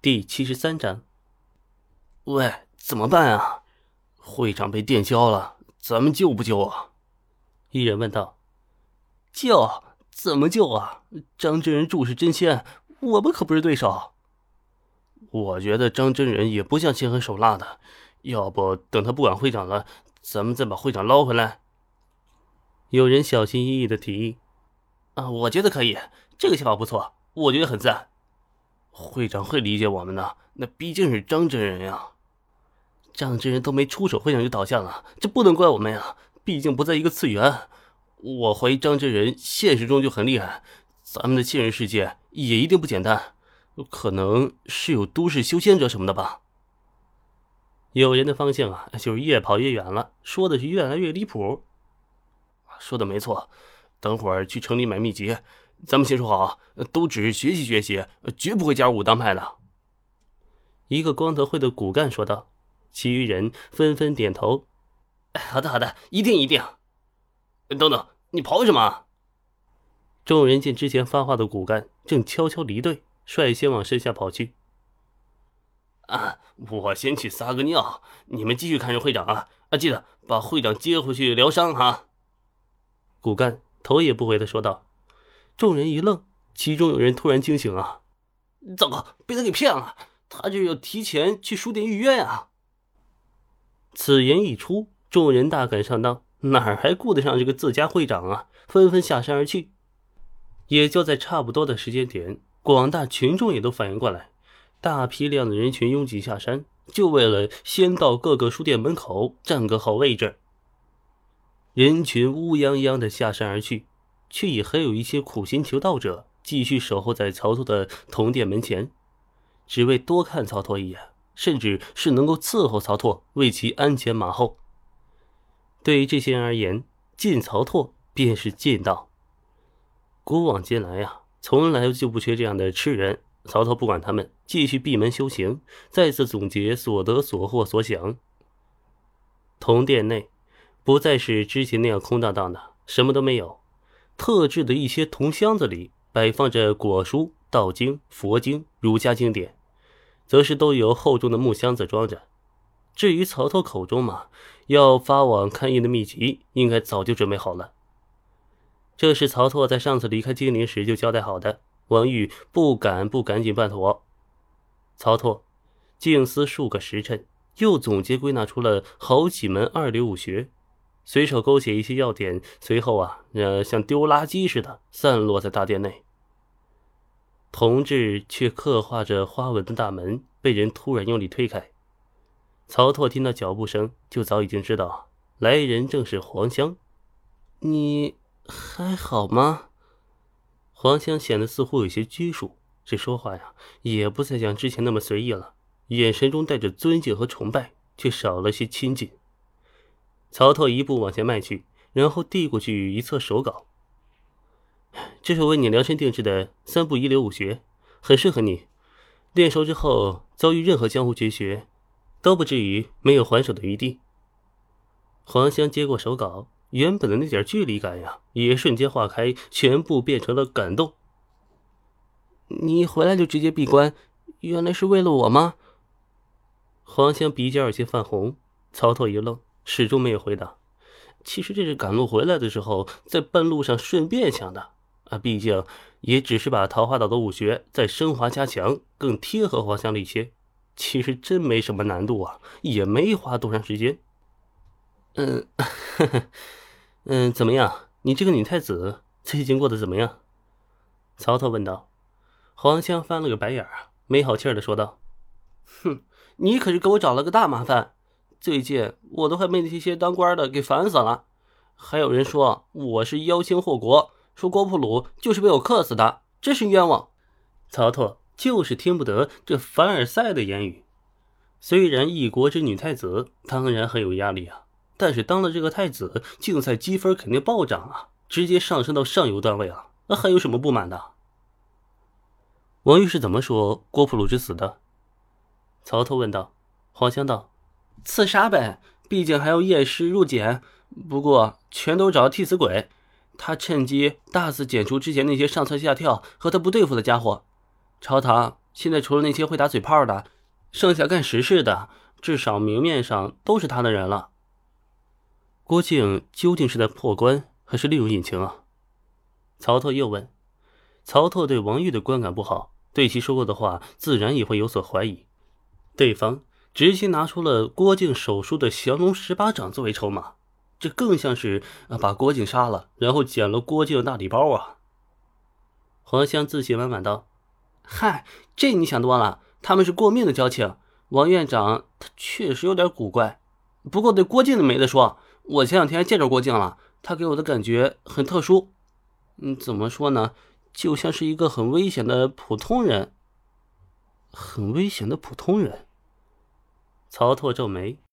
第七十三章。喂，怎么办啊？会长被电销了，咱们救不救啊？一人问道。救？怎么救啊？张真人注视真仙，我们可不是对手。我觉得张真人也不像心狠手辣的，要不等他不管会长了，咱们再把会长捞回来。有人小心翼翼的提议。啊，我觉得可以，这个想法不错，我觉得很赞。会长会理解我们的，那毕竟是张真人呀。张真人都没出手，会长就倒下了，这不能怪我们呀，毕竟不在一个次元。我怀疑张真人现实中就很厉害，咱们的现实世界也一定不简单，可能是有都市修仙者什么的吧。有人的方向啊，就是越跑越远了，说的是越来越离谱。说的没错，等会儿去城里买秘籍。咱们先说好啊，都只是学习学习，绝不会加入武当派的。一个光头会的骨干说道，其余人纷纷点头。好的，好的，一定一定。等等，你跑什么？众人见之前发话的骨干正悄悄离队，率先往身下跑去。啊，我先去撒个尿，你们继续看着会长啊！啊，记得把会长接回去疗伤哈。骨干头也不回的说道。众人一愣，其中有人突然惊醒啊！糟糕，被他给骗了！他这要提前去书店预约呀！此言一出，众人大感上当，哪儿还顾得上这个自家会长啊？纷纷下山而去。也就在差不多的时间点，广大群众也都反应过来，大批量的人群拥挤下山，就为了先到各个书店门口占个好位置。人群乌泱泱的下山而去。却也还有一些苦心求道者继续守候在曹操的铜殿门前，只为多看曹操一眼，甚至是能够伺候曹操，为其鞍前马后。对于这些人而言，进曹拓便是进道。古往今来呀，从来就不缺这样的痴人。曹操不管他们，继续闭门修行，再次总结所得所获所想。铜殿内不再是之前那样空荡荡的，什么都没有。特制的一些铜箱子里摆放着果蔬、道经、佛经、儒家经典，则是都由厚重的木箱子装着。至于曹操口中嘛，要发往勘印的秘籍，应该早就准备好了。这是曹操在上次离开金陵时就交代好的，王玉不敢不赶紧办妥。曹操静思数个时辰，又总结归纳出了好几门二流武学。随手勾写一些要点，随后啊，呃，像丢垃圾似的散落在大殿内。铜制却刻画着花纹的大门被人突然用力推开。曹拓听到脚步声，就早已经知道来人正是黄香。你还好吗？黄香显得似乎有些拘束，这说话呀，也不再像之前那么随意了，眼神中带着尊敬和崇拜，却少了些亲近。曹操一步往前迈去，然后递过去一册手稿。这是我为你量身定制的三部一流武学，很适合你。练熟之后，遭遇任何江湖绝学，都不至于没有还手的余地。黄香接过手稿，原本的那点距离感呀，也瞬间化开，全部变成了感动。你一回来就直接闭关，原来是为了我吗？黄香鼻尖有些泛红。曹操一愣。始终没有回答。其实这是赶路回来的时候，在半路上顺便想的啊。毕竟也只是把桃花岛的武学再升华加强，更贴合黄香了一些。其实真没什么难度啊，也没花多长时间。嗯，呵 呵嗯，怎么样？你这个女太子最近过得怎么样？曹操问道。黄香翻了个白眼儿，没好气儿的说道：“哼，你可是给我找了个大麻烦。”最近我都快被那些当官的给烦死了，还有人说我是妖星祸国，说郭普鲁就是被我克死的，真是冤枉。曹操就是听不得这凡尔赛的言语。虽然一国之女太子当然很有压力啊，但是当了这个太子，竞赛积分肯定暴涨啊，直接上升到上游段位了，那还有什么不满的？王玉是怎么说郭普鲁之死的？曹操问道。黄香道。刺杀呗，毕竟还要验尸入检。不过全都找替死鬼，他趁机大肆剪除之前那些上蹿下跳和他不对付的家伙。朝堂现在除了那些会打嘴炮的，剩下干实事的，至少明面上都是他的人了。郭靖究竟是在破关，还是另有隐情啊？曹操又问。曹操对王玉的观感不好，对其说过的话，自然也会有所怀疑。对方直接拿出了郭靖手书的降龙十八掌作为筹码，这更像是把郭靖杀了，然后捡了郭靖的大礼包啊！黄香自信满满道：“嗨，这你想多了，他们是过命的交情。王院长他确实有点古怪，不过对郭靖的没得说。我前两天还见着郭靖了，他给我的感觉很特殊。嗯，怎么说呢？”就像是一个很危险的普通人，很危险的普通人。曹拓皱眉。